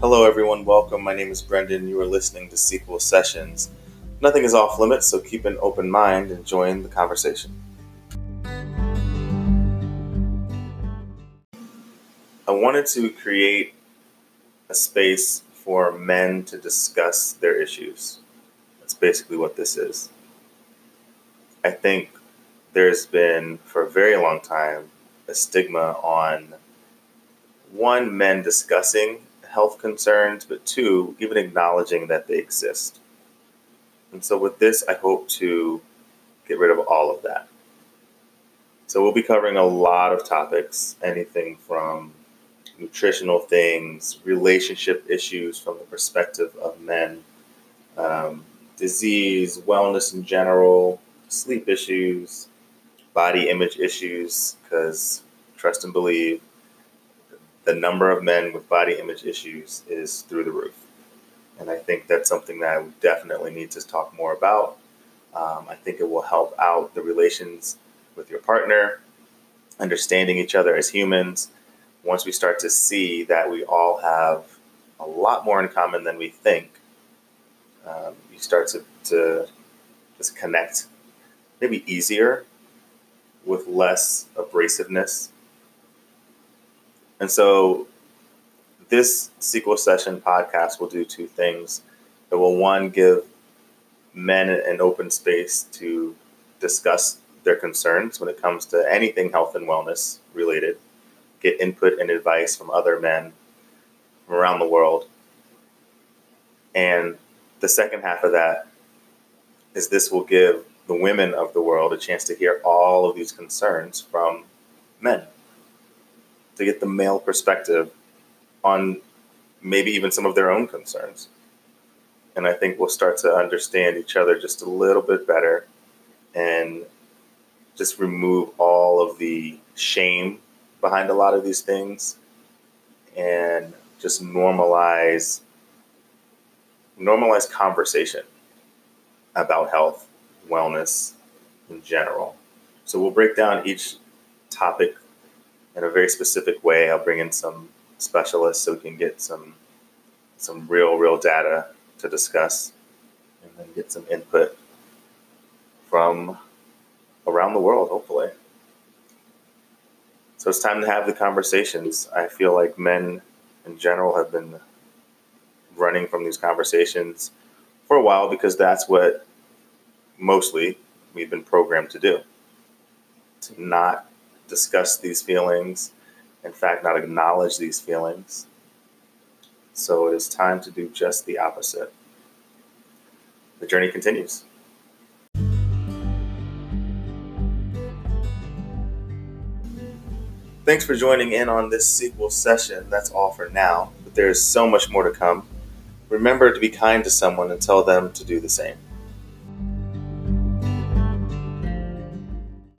Hello, everyone. Welcome. My name is Brendan. You are listening to Sequel Sessions. Nothing is off limits, so keep an open mind and join the conversation. I wanted to create a space for men to discuss their issues. That's basically what this is. I think there's been, for a very long time, a stigma on one, men discussing health concerns, but two, even acknowledging that they exist. And so with this, I hope to get rid of all of that. So we'll be covering a lot of topics, anything from nutritional things, relationship issues from the perspective of men, um, disease, wellness in general, sleep issues, body image issues, because trust and believe, the number of men with body image issues is through the roof. And I think that's something that we definitely need to talk more about. Um, I think it will help out the relations with your partner, understanding each other as humans. Once we start to see that we all have a lot more in common than we think, um, you start to, to just connect maybe easier with less abrasiveness and so this sequel session podcast will do two things. It will one give men an open space to discuss their concerns when it comes to anything health and wellness related, get input and advice from other men from around the world. And the second half of that is this will give the women of the world a chance to hear all of these concerns from men to get the male perspective on maybe even some of their own concerns. And I think we'll start to understand each other just a little bit better and just remove all of the shame behind a lot of these things and just normalize normalize conversation about health, wellness in general. So we'll break down each topic in a very specific way. I'll bring in some specialists so we can get some some real, real data to discuss and then get some input from around the world, hopefully. So it's time to have the conversations. I feel like men in general have been running from these conversations for a while because that's what mostly we've been programmed to do to not discuss these feelings, in fact, not acknowledge these feelings. So it is time to do just the opposite. The journey continues. Thanks for joining in on this sequel session. That's all for now, but there is so much more to come. Remember to be kind to someone and tell them to do the same.